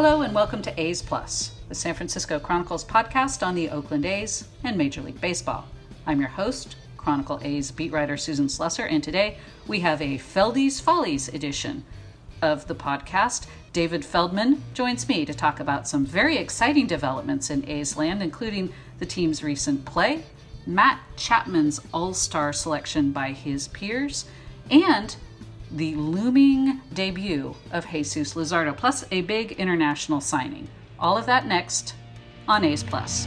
Hello and welcome to A's Plus, the San Francisco Chronicles podcast on the Oakland A's and Major League Baseball. I'm your host, Chronicle A's beat writer Susan Slusser, and today we have a Feldy's Follies edition of the podcast. David Feldman joins me to talk about some very exciting developments in A's land, including the team's recent play, Matt Chapman's All Star selection by his peers, and the looming debut of Jesus Luzardo, plus a big international signing. All of that next on A's Plus.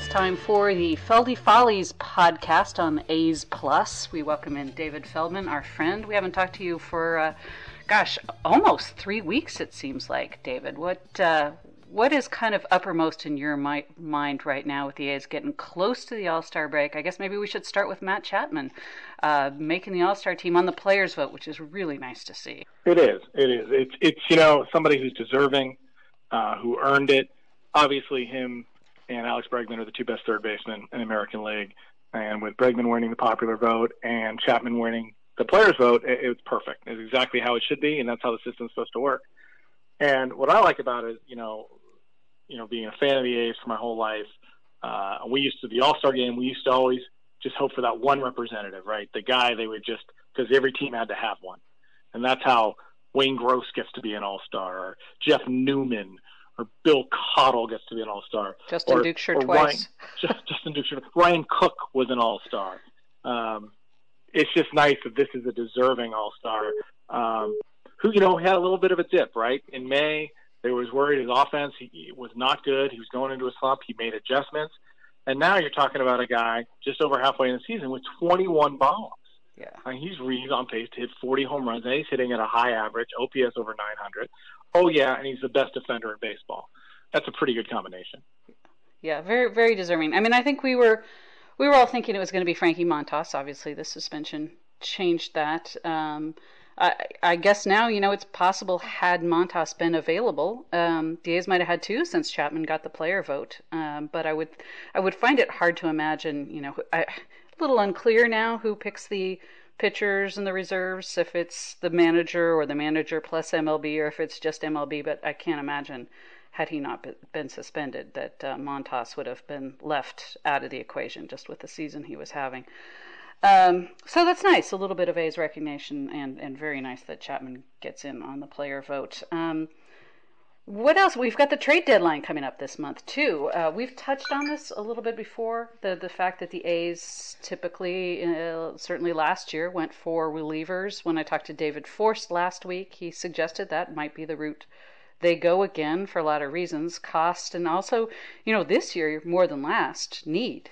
It's time for the Feldy Follies podcast on A's Plus. We welcome in David Feldman, our friend. We haven't talked to you for, uh, gosh, almost three weeks. It seems like, David. What uh, what is kind of uppermost in your mi- mind right now with the A's getting close to the All Star break? I guess maybe we should start with Matt Chapman uh, making the All Star team on the players' vote, which is really nice to see. It is. It is. It's it's you know somebody who's deserving, uh, who earned it. Obviously, him and Alex Bregman are the two best third basemen in the American League. And with Bregman winning the popular vote and Chapman winning the players' vote, it, it's perfect. It's exactly how it should be, and that's how the system's supposed to work. And what I like about it, you know, you know, being a fan of the A's for my whole life, uh, we used to the All Star game. We used to always just hope for that one representative, right? The guy they would just because every team had to have one, and that's how Wayne Gross gets to be an All Star, or Jeff Newman, or Bill Caudill gets to be an All Star. Justin or, Duchscherer or twice. Ryan, Justin Duchscherer. Ryan Cook was an All Star. Um, it's just nice that this is a deserving All Star um, who, you know, had a little bit of a dip, right? In May, they was worried his offense he, was not good. He was going into a slump. He made adjustments. And now you're talking about a guy just over halfway in the season with 21 bombs. Yeah. I mean, he's, he's on pace to hit 40 home runs, and he's hitting at a high average, OPS over 900. Oh, yeah, and he's the best defender in baseball. That's a pretty good combination. Yeah, very very deserving. I mean, I think we were we were all thinking it was going to be Frankie Montas. Obviously, the suspension changed that. Um, I, I guess now you know it's possible had Montas been available, um, might have had two since Chapman got the player vote. Um, but I would I would find it hard to imagine. You know, I, a little unclear now who picks the pitchers and the reserves. If it's the manager or the manager plus MLB, or if it's just MLB. But I can't imagine had he not been suspended that uh, Montas would have been left out of the equation just with the season he was having. Um, so that's nice, a little bit of A's recognition, and, and very nice that Chapman gets in on the player vote. Um, what else? We've got the trade deadline coming up this month too. Uh, we've touched on this a little bit before. The the fact that the A's typically, uh, certainly last year, went for relievers. When I talked to David Forst last week, he suggested that might be the route they go again for a lot of reasons, cost, and also, you know, this year more than last, need.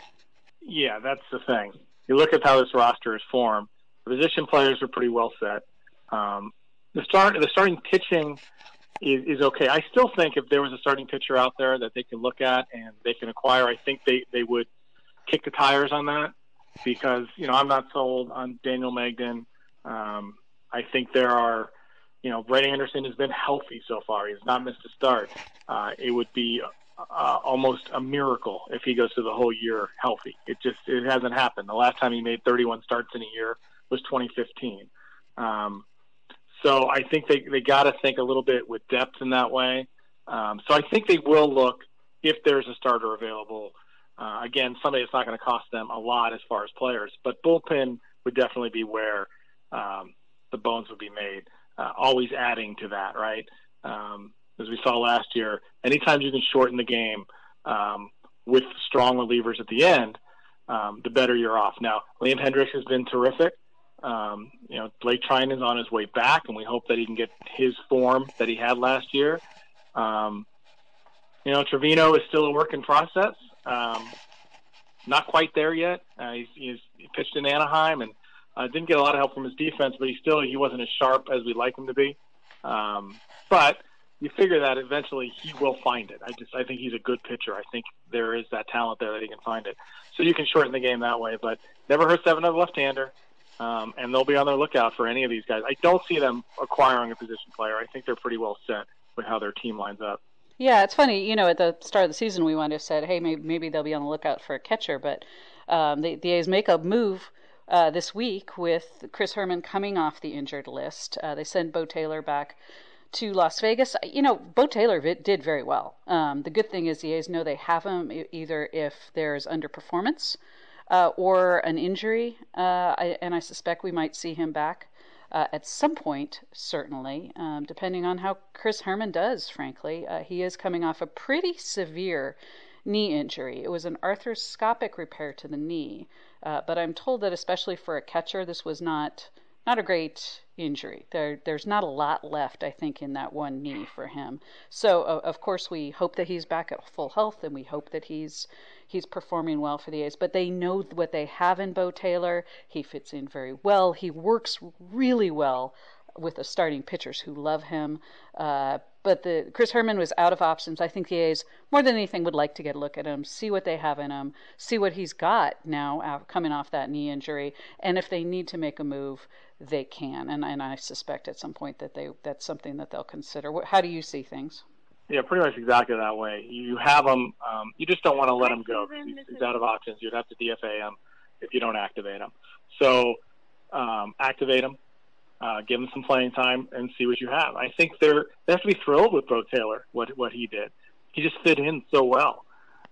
Yeah, that's the thing you look at how this roster is formed. The position players are pretty well set. Um, the start the starting pitching is, is okay. I still think if there was a starting pitcher out there that they can look at and they can acquire, I think they, they would kick the tires on that because you know I'm not sold on Daniel Mengden. Um, I think there are, you know, Brett Anderson has been healthy so far. He's not missed a start. Uh, it would be uh, almost a miracle if he goes through the whole year healthy. It just it hasn't happened. The last time he made 31 starts in a year was 2015. Um, so I think they they got to think a little bit with depth in that way. Um, so I think they will look if there's a starter available. Uh, again, somebody that's not going to cost them a lot as far as players, but bullpen would definitely be where um, the bones would be made. Uh, always adding to that, right? Um, as we saw last year, anytime you can shorten the game um, with strong relievers at the end, um, the better you're off. Now, Liam Hendriks has been terrific. Um, you know, Blake Treinen is on his way back, and we hope that he can get his form that he had last year. Um, you know, Trivino is still a work in process. Um, not quite there yet. Uh, he's, he's he pitched in Anaheim, and Uh, didn't get a lot of help from his defense, but he still he wasn't as sharp as we'd like him to be. Um, but you figure that eventually he will find it. I just I think he's a good pitcher. I think there is that talent there that he can find it. So you can shorten the game that way. But never hurts to have another left-hander, um, and they'll be on their lookout for any of these guys. I don't see them acquiring a position player. I think they're pretty well set with how their team lines up. Yeah, it's funny. You know, at the start of the season, we might have said, "Hey, maybe, maybe they'll be on the lookout for a catcher," but um, the, the A's make a move uh, this week with Chris Herrmann coming off the injured list. Uh, they send Beau Taylor back to Las Vegas. You know, Beau Taylor did very well. Um, the good thing is the A's know they have him either if there's underperformance uh, or an injury, uh, I, and I suspect we might see him back uh, at some point, certainly, um, depending on how Chris Herrmann does, frankly. Uh, he is coming off a pretty severe knee injury. It was an arthroscopic repair to the knee, but I'm told that, especially for a catcher, this was not. Not a great injury. There, there's not a lot left, I think, in that one knee for him. So, of course, we hope that he's back at full health, and we hope that he's he's performing well for the A's. But they know what they have in Beau Taylor. He fits in very well. He works really well with the starting pitchers who love him. Uh, but the Chris Herrmann was out of options. I think the A's more than anything would like to get a look at him, see what they have in him, see what he's got now coming off that knee injury, and if they need to make a move, they can. And and I suspect at some point that they that's something that they'll consider. How do you see things? Yeah, pretty much exactly that way. You have him. Um, you just don't want to let him go. He's, he's out of options. You'd have to DFA him if you don't activate him. So um, activate him, uh, give him some playing time, and see what you have. I think they're they have to be thrilled with Beau Taylor what what he did. He just fit in so well,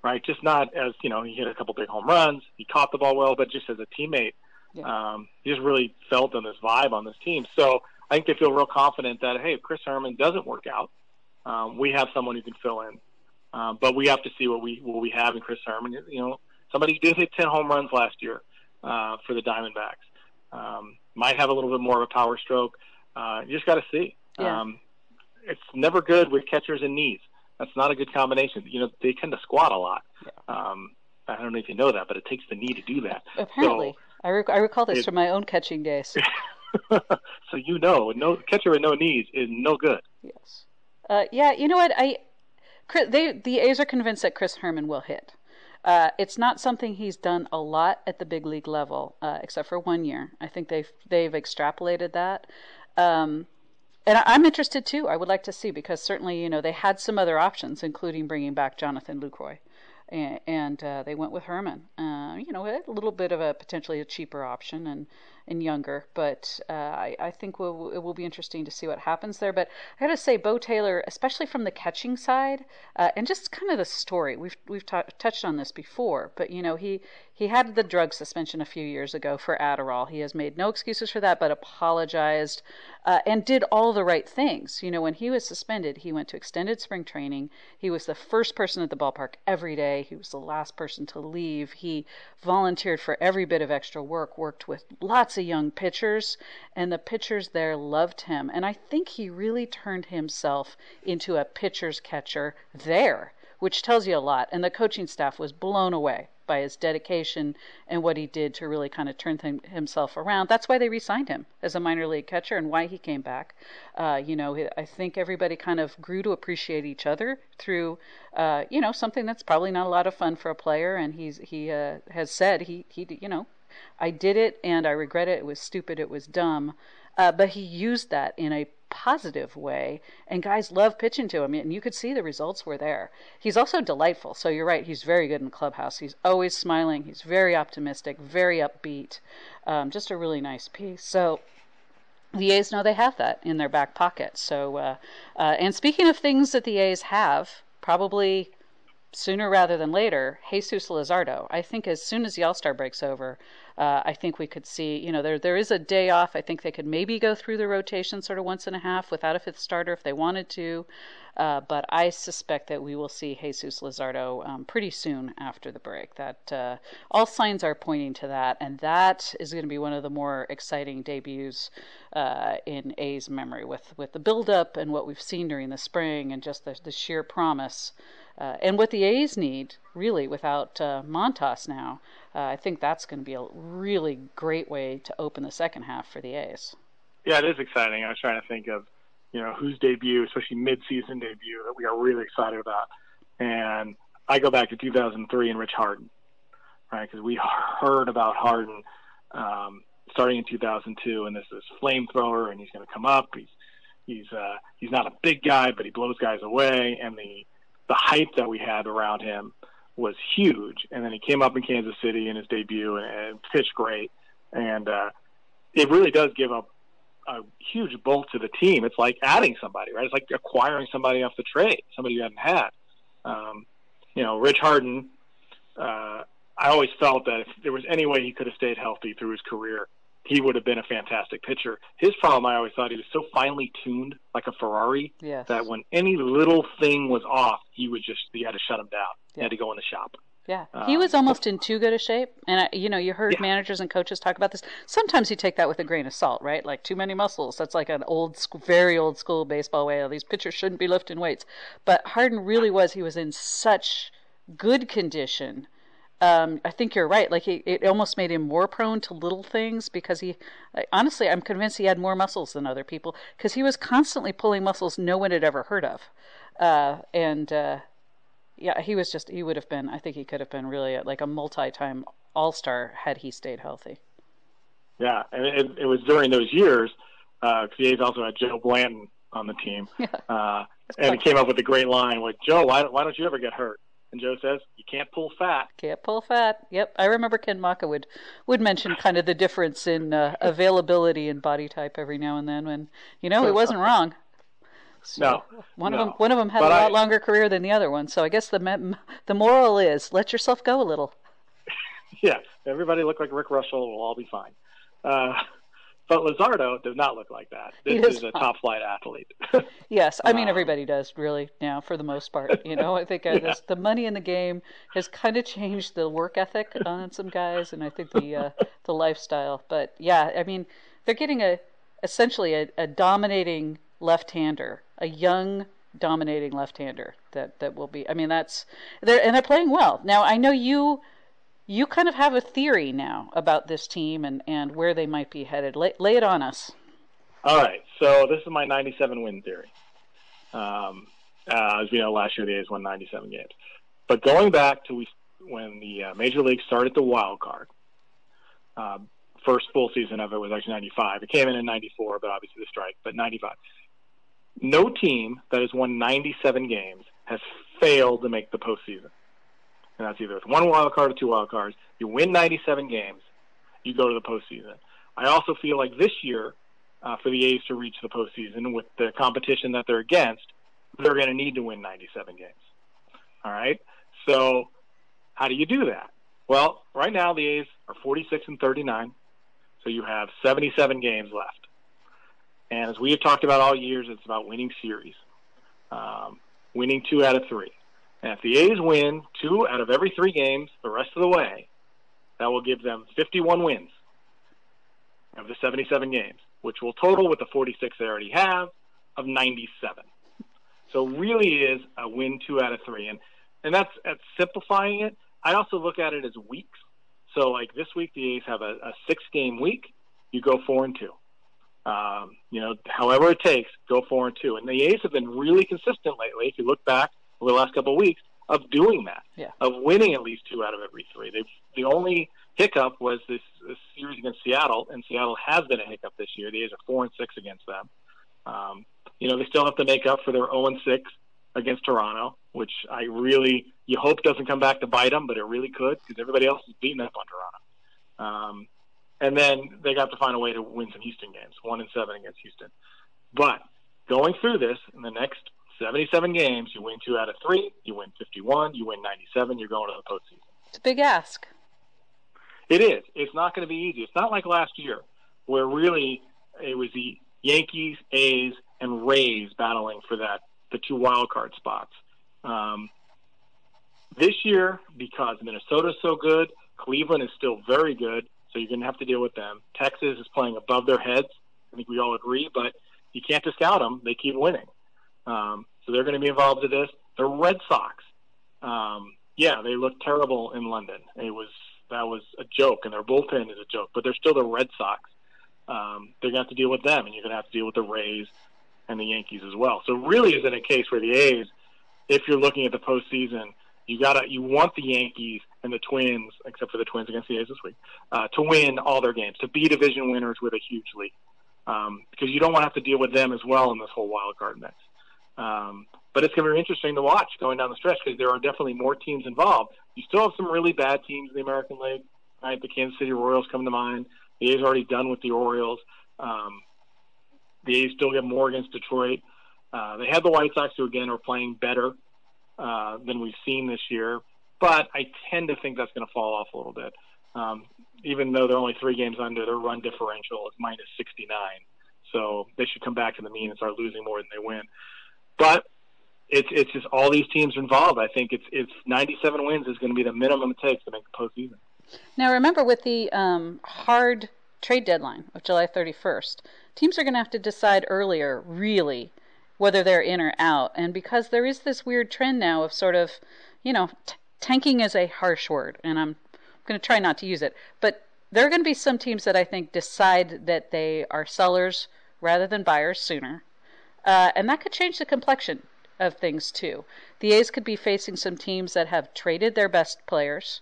right? Just not as you know he hit a couple big home runs, he caught the ball well, but just as a teammate, yeah. um, he just really felt on this vibe on this team. So I think they feel real confident that hey, if Chris Herrmann doesn't work out um, we have someone who can fill in. Um, but we have to see what we what we have in Chris Herrmann. You know, somebody did hit 10 home runs last year uh, for the Diamondbacks. Um, might have a little bit more of a power stroke. Uh, you just got to see. Yeah. Um, it's never good with catchers and knees. That's not a good combination. You know, they tend to squat a lot. Um, I don't know if you know that, but it takes the knee to do that. Apparently, so, I, rec- I recall this it, from my own catching days. so you know, no catcher with no knees is no good. Yes. Uh, yeah, you know what? I they the A's are convinced that Chris Herrmann will hit. Uh, it's not something he's done a lot at the big league level, uh, except for one year. I think they've they've extrapolated that. Um, and I'm interested too. I would like to see because certainly you know they had some other options, including bringing back Jonathan Lucroy and, and uh, they went with Herrmann. Uh, you know, a little bit of a potentially a cheaper option and and younger, but uh, I, I think we'll, it will be interesting to see what happens there. But I got to say, Beau Taylor, especially from the catching side, uh, and just kind of the story. We've we've touched on this before, but you know, he he had the drug suspension a few years ago for Adderall. He has made no excuses for that, but apologized uh, and did all the right things. You know, when he was suspended, he went to extended spring training. He was the first person at the ballpark every day. He was the last person to leave. He volunteered for every bit of extra work, worked with lots of young pitchers, and the pitchers there loved him. And I think he really turned himself into a pitcher's catcher there, which tells you a lot. And the coaching staff was blown away by his dedication and what he did to really kind of turn th- himself around. That's why they re-signed him as a minor league catcher and why he came back. Uh, you know, I think everybody kind of grew to appreciate each other through, uh, you know, something that's probably not a lot of fun for a player. And he's he uh, has said he he you know, I did it and I regret it. It was stupid. It was dumb. Uh, but he used that in a positive way, and guys love pitching to him, and you could see the results were there. He's also delightful, so you're right, he's very good in the clubhouse. He's always smiling, he's very optimistic, very upbeat, um, just a really nice piece. So the A's know they have that in their back pocket. So, uh, uh, and speaking of things that the A's have, probably sooner rather than later, Jesus Luzardo. I think as soon as the All Star breaks over, uh, I think we could see, you know, there there is a day off. I think they could maybe go through the rotation sort of once and a half without a fifth starter if they wanted to. Uh, but I suspect that we will see Jesus Luzardo um, pretty soon after the break. That uh, all signs are pointing to that, and that is going to be one of the more exciting debuts uh, in A's memory with with the buildup and what we've seen during the spring and just the, the sheer promise uh, and what the A's need really without uh, Montas now. Uh, I think that's going to be a really great way to open the second half for the A's. Yeah, it is exciting. I was trying to think of, you know, whose debut, especially mid-season debut, that we are really excited about. And I go back to 2003 and Rich Harden, right? Because we heard about Harden um, starting in 2002, and this is flamethrower, and he's going to come up. He's he's uh, he's not a big guy, but he blows guys away, and the the hype that we had around him was huge. And then he came up in Kansas City in his debut and, and pitched great. And uh, it really does give a, a huge bolt to the team. It's like adding somebody, right? It's like acquiring somebody off the trade, somebody you hadn't had. Um, you know, Rich Harden. Uh, I always felt that if there was any way he could have stayed healthy through his career, he would have been a fantastic pitcher. His problem, I always thought, he was so finely tuned, like a Ferrari, yes. that when any little thing was off, he would just he had to shut him down. Yeah. He had to go in the shop. Yeah, um, he was almost in too good a shape, and I, you know, you heard yeah. managers and coaches talk about this. Sometimes you take that with a grain of salt, right? Like too many muscles. That's like an old, school, very old school baseball way. These pitchers shouldn't be lifting weights, but Harden really was. He was in such good condition um, I think you're right. Like he, it almost made him more prone to little things because he, honestly, I'm convinced he had more muscles than other people because he was constantly pulling muscles no one had ever heard of, uh, and uh, yeah, he was just he would have been. I think he could have been really like a multi-time All-Star had he stayed healthy. Yeah, and it, it was during those years. Uh, the A's also had Joe Blanton on the team, yeah. uh, and he came up with a great line like, "Joe, why, why don't you ever get hurt?" And Joe says, "You can't pull fat." Can't pull fat. Yep, I remember Ken Macha would would mention kind of the difference in uh, availability and body type every now and then. When you know he wasn't wrong. So no, one no. of them one of them had but a lot I, longer career than the other one. So I guess the the moral is let yourself go a little. yeah, everybody look like Rick Reuschel. We'll all be fine. Uh, but Luzardo does not look like that. This is a top flight athlete. yes, I mean everybody does really now for the most part. You know, I think uh, Yeah. this, the money in the game has kind of changed the work ethic on some guys, and I think the uh, the lifestyle. But yeah, I mean they're getting a essentially a, a dominating left-hander, a young dominating left-hander that that will be. I mean that's they're and they're playing well. Now I know you you kind of have a theory now about this team and, and where they might be headed. Lay, lay it on us. All right, so this is my 97 win theory. Um, uh, as we know, last year the A's won 97 games. But going back to we, when the uh, Major League started the wild card, uh, first full season of it was actually 95. It came in in 94, but obviously the strike, but 95. No team that has won 97 games has failed to make the postseason. And that's either with one wild card or two wild cards. You win 97 games, you go to the postseason. I also feel like this year, uh, for the A's to reach the postseason with the competition that they're against, they're going to need to win 97 games. All right. So, how do you do that? Well, right now the A's are 46 and 39, so you have 77 games left. And as we have talked about all years, it's about winning series, um, winning two out of three. And if the A's win two out of every three games the rest of the way, that will give them 51 wins of the 77 games, which will total with the 46 they already have of 97. So really is a win two out of three, and and that's that's simplifying it. I also look at it as weeks. So like this week, the A's have a, a six game week. You go four and two. Um, you know, however it takes, go four and two. And the A's have been really consistent lately. If you look back over the last couple of weeks, of doing that, Yeah. of winning at least two out of every three. They've the only hiccup was this, this series against Seattle, and Seattle has been a hiccup this year. The A's are four and six against them. Um, you know, they still have to make up for their zero and six against Toronto, which I really you hope doesn't come back to bite them, but it really could because everybody else is beating up on Toronto. Um, and then they got to find a way to win some Houston games, one and seven against Houston. But going through this in the next 77 games, you win two out of three, you win 51, you win 97, you're going to the postseason. It's a big ask. It is. It's not going to be easy. It's not like last year, where really it was the Yankees, A's, and Rays battling for that the two wild card spots. Um, this year, because Minnesota's so good, Cleveland is still very good, so you're going to have to deal with them. Texas is playing above their heads. I think we all agree, but you can't discount them. They keep winning, um, so they're going to be involved in this. The Red Sox um, yeah, they looked terrible in London. It was that was a joke, and their bullpen is a joke. But they're still the Red Sox. Um, they're going to have to deal with them, and you're going to have to deal with the Rays and the Yankees as well. So really, is in a case where the A's, if you're looking at the postseason, you gotta you want the Yankees and the Twins, except for the Twins against the A's this week, uh, to win all their games, to be division winners with a huge lead, um, because you don't want to have to deal with them as well in this whole wild card mix. Um, but it's going to be interesting to watch going down the stretch because there are definitely more teams involved. You still have some really bad teams in the American League. Right, the Kansas City Royals come to mind. The A's already done with the Orioles. Um, the A's still get more against Detroit. Uh, they had the White Sox, who again are playing better uh, than we've seen this year, but I tend to think that's going to fall off a little bit. Um, even though they're only three games under, their run differential is minus 69. So they should come back to the mean and start losing more than they win. But it's it's just all these teams involved. I think it's it's 97 wins is going to be the minimum it takes to make the postseason. Now remember, with the um, hard trade deadline of July 31st, teams are going to have to decide earlier, really, whether they're in or out. And because there is this weird trend now of sort of, you know, t- tanking is a harsh word, and I'm going to try not to use it, but there are going to be some teams that I think decide that they are sellers rather than buyers sooner. Uh, and that could change the complexion of things too. The A's could be facing some teams that have traded their best players,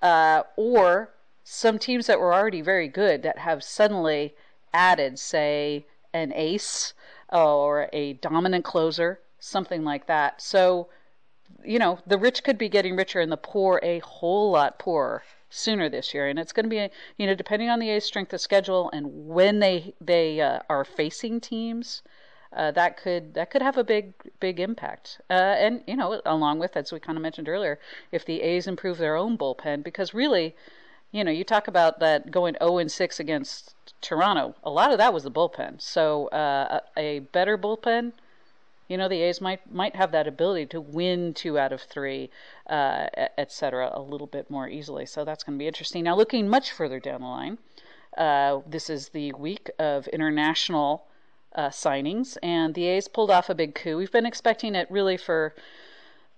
uh, or some teams that were already very good that have suddenly added, say, an ace or a dominant closer, something like that. So, you know, the rich could be getting richer and the poor a whole lot poorer sooner this year. And it's going to be, you know, depending on the A's strength of schedule and when they they uh, are facing teams uh, that could that could have a big big impact. Uh, and you know, along with as we kind of mentioned earlier, if the A's improve their own bullpen, because really, you know, you talk about that going 0 and 6 against Toronto. A lot of that was the bullpen. So uh, a, a better bullpen. You know, the A's might might have that ability to win two out of three, uh, et cetera, a little bit more easily. So that's going to be interesting. Now, looking much further down the line, uh, this is the week of international uh, signings, and the A's pulled off a big coup. We've been expecting it really for,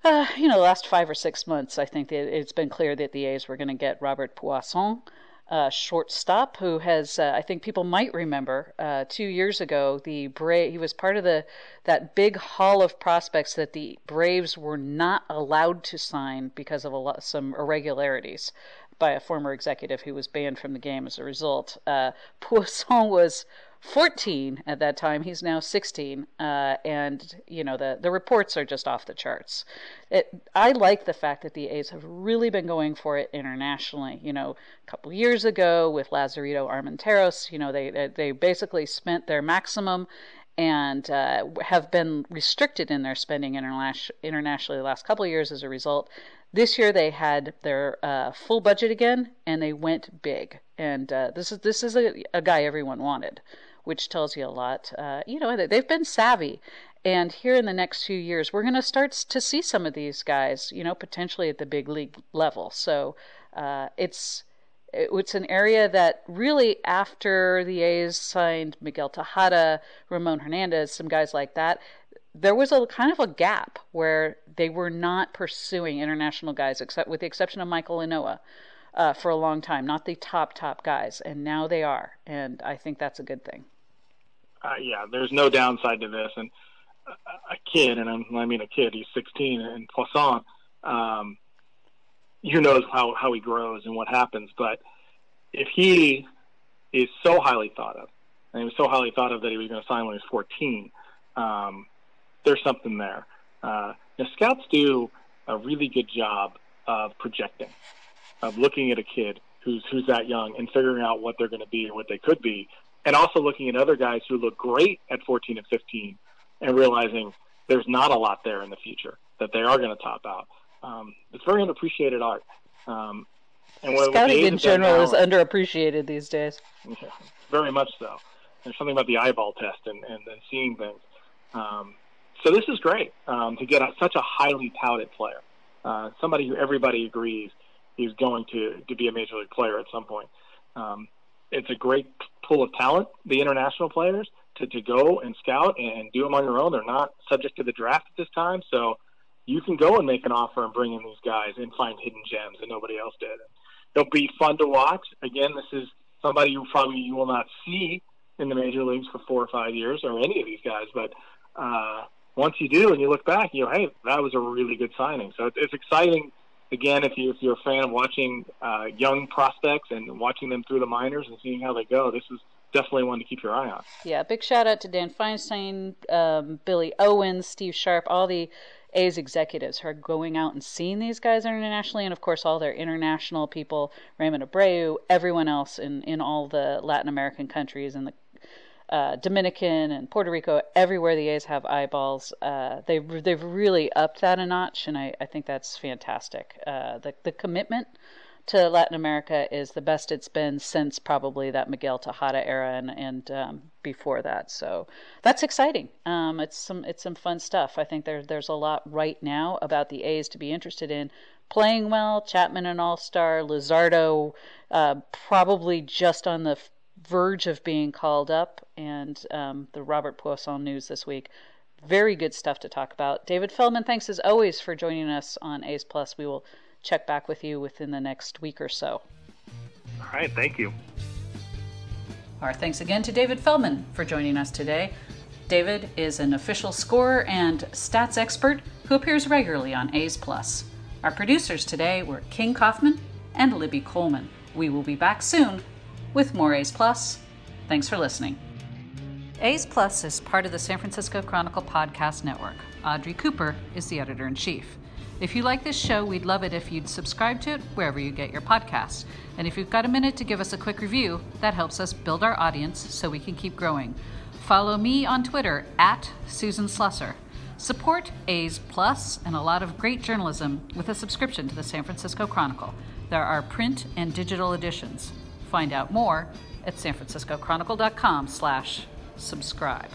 uh, you know, the last five or six months. I think it's been clear that the A's were going to get Robert Puason, uh, shortstop, who has, uh, I think people might remember, uh, two years ago, the Bra- he was part of the that big haul of prospects that the Braves were not allowed to sign because of a lot, some irregularities by a former executive who was banned from the game as a result. Uh, Puason was 14 at that time. He's now 16, uh, and you know the the reports are just off the charts. It, I like the fact that the A's have really been going for it internationally. You know, a couple years ago with Lazarito Armenteros, you know they they basically spent their maximum and uh, have been restricted in their spending interna- internationally the last couple of years as a result. This year they had their uh, full budget again, and they went big. And uh, this is this is a, a guy everyone wanted which tells you a lot. Uh, you know, they've been savvy. And here in the next few years, we're going to start to see some of these guys, you know, potentially at the big league level. So uh, it's it's an area that really, after the A's signed Miguel Tejada, Ramon Hernandez, some guys like that, there was a kind of a gap where they were not pursuing international guys, except with the exception of Michael Ynoa uh, for a long time, not the top top guys, and now they are, and I think that's a good thing uh, yeah, there's no downside to this. And a, kid, and I'm, I mean a kid, he's 16, and Puason, um, who knows how, how he grows and what happens. But if he is so highly thought of, and he was so highly thought of that he was going to sign when he was 14, um, there's something there. Uh, now, scouts do a really good job of projecting, of looking at a kid who's who's that young and figuring out what they're going to be or what they could be and also looking at other guys who look great at 14 and 15 and realizing there's not a lot there in the future that they are going to top out. Um, it's very unappreciated art. Um, and Scouting in general is underappreciated these days. Yeah, very much so. There's something about the eyeball test and, and, and seeing things. Um, so this is great um, to get a, such a highly touted player, uh, somebody who everybody agrees is going to, to be a major league player at some point. Um, it's a great pool of talent, the international players, to, to go and scout and do them on your own. They're not subject to the draft at this time. So you can go and make an offer and bring in these guys and find hidden gems that nobody else did. They'll be fun to watch. Again, this is somebody you probably you will not see in the major leagues for four or five years or any of these guys, but uh, once you do and you look back, you know, hey, that was a really good signing. So it's, it's exciting. Again, if you if you're a fan of watching uh, young prospects and watching them through the minors and seeing how they go, this is definitely one to keep your eye on. Yeah, big shout out to Dan Feinstein, um, Billy Owens, Steve Sharp, all the A's executives who are going out and seeing these guys internationally, and of course all their international people, Raymond Abreu, everyone else in, in all the Latin American countries and the uh, Dominican and Puerto Rico, everywhere the A's have eyeballs, uh, they've they've really upped that a notch, and I, I think that's fantastic. Uh, the the commitment to Latin America is the best it's been since probably that Miguel Tejada era and and um, before that. So that's exciting. Um, it's some it's some fun stuff. I think there's there's a lot right now about the A's to be interested in. Playing well, Chapman an All Star, Luzardo uh, probably just on the verge of being called up, and um, the Robert Puason news this week. Very good stuff to talk about. David Feldman, thanks as always for joining us on A's Plus. We will check back with you within the next week or so. All right, thank you. Our thanks again to David Feldman for joining us today. David is an official scorer and stats expert who appears regularly on A's Plus. Our producers today were King Kaufman and Libby Coleman. We will be back soon with more A's Plus. Thanks for listening. A's Plus is part of the San Francisco Chronicle Podcast Network. Audrey Cooper is the editor in chief. If you like this show, we'd love it if you'd subscribe to it wherever you get your podcasts. And if you've got a minute to give us a quick review, that helps us build our audience so we can keep growing. Follow me on Twitter at Susan Slusser. Support A's Plus and a lot of great journalism with a subscription to the San Francisco Chronicle. There are print and digital editions. Find out more at sanfranciscochronicle.com slash subscribe.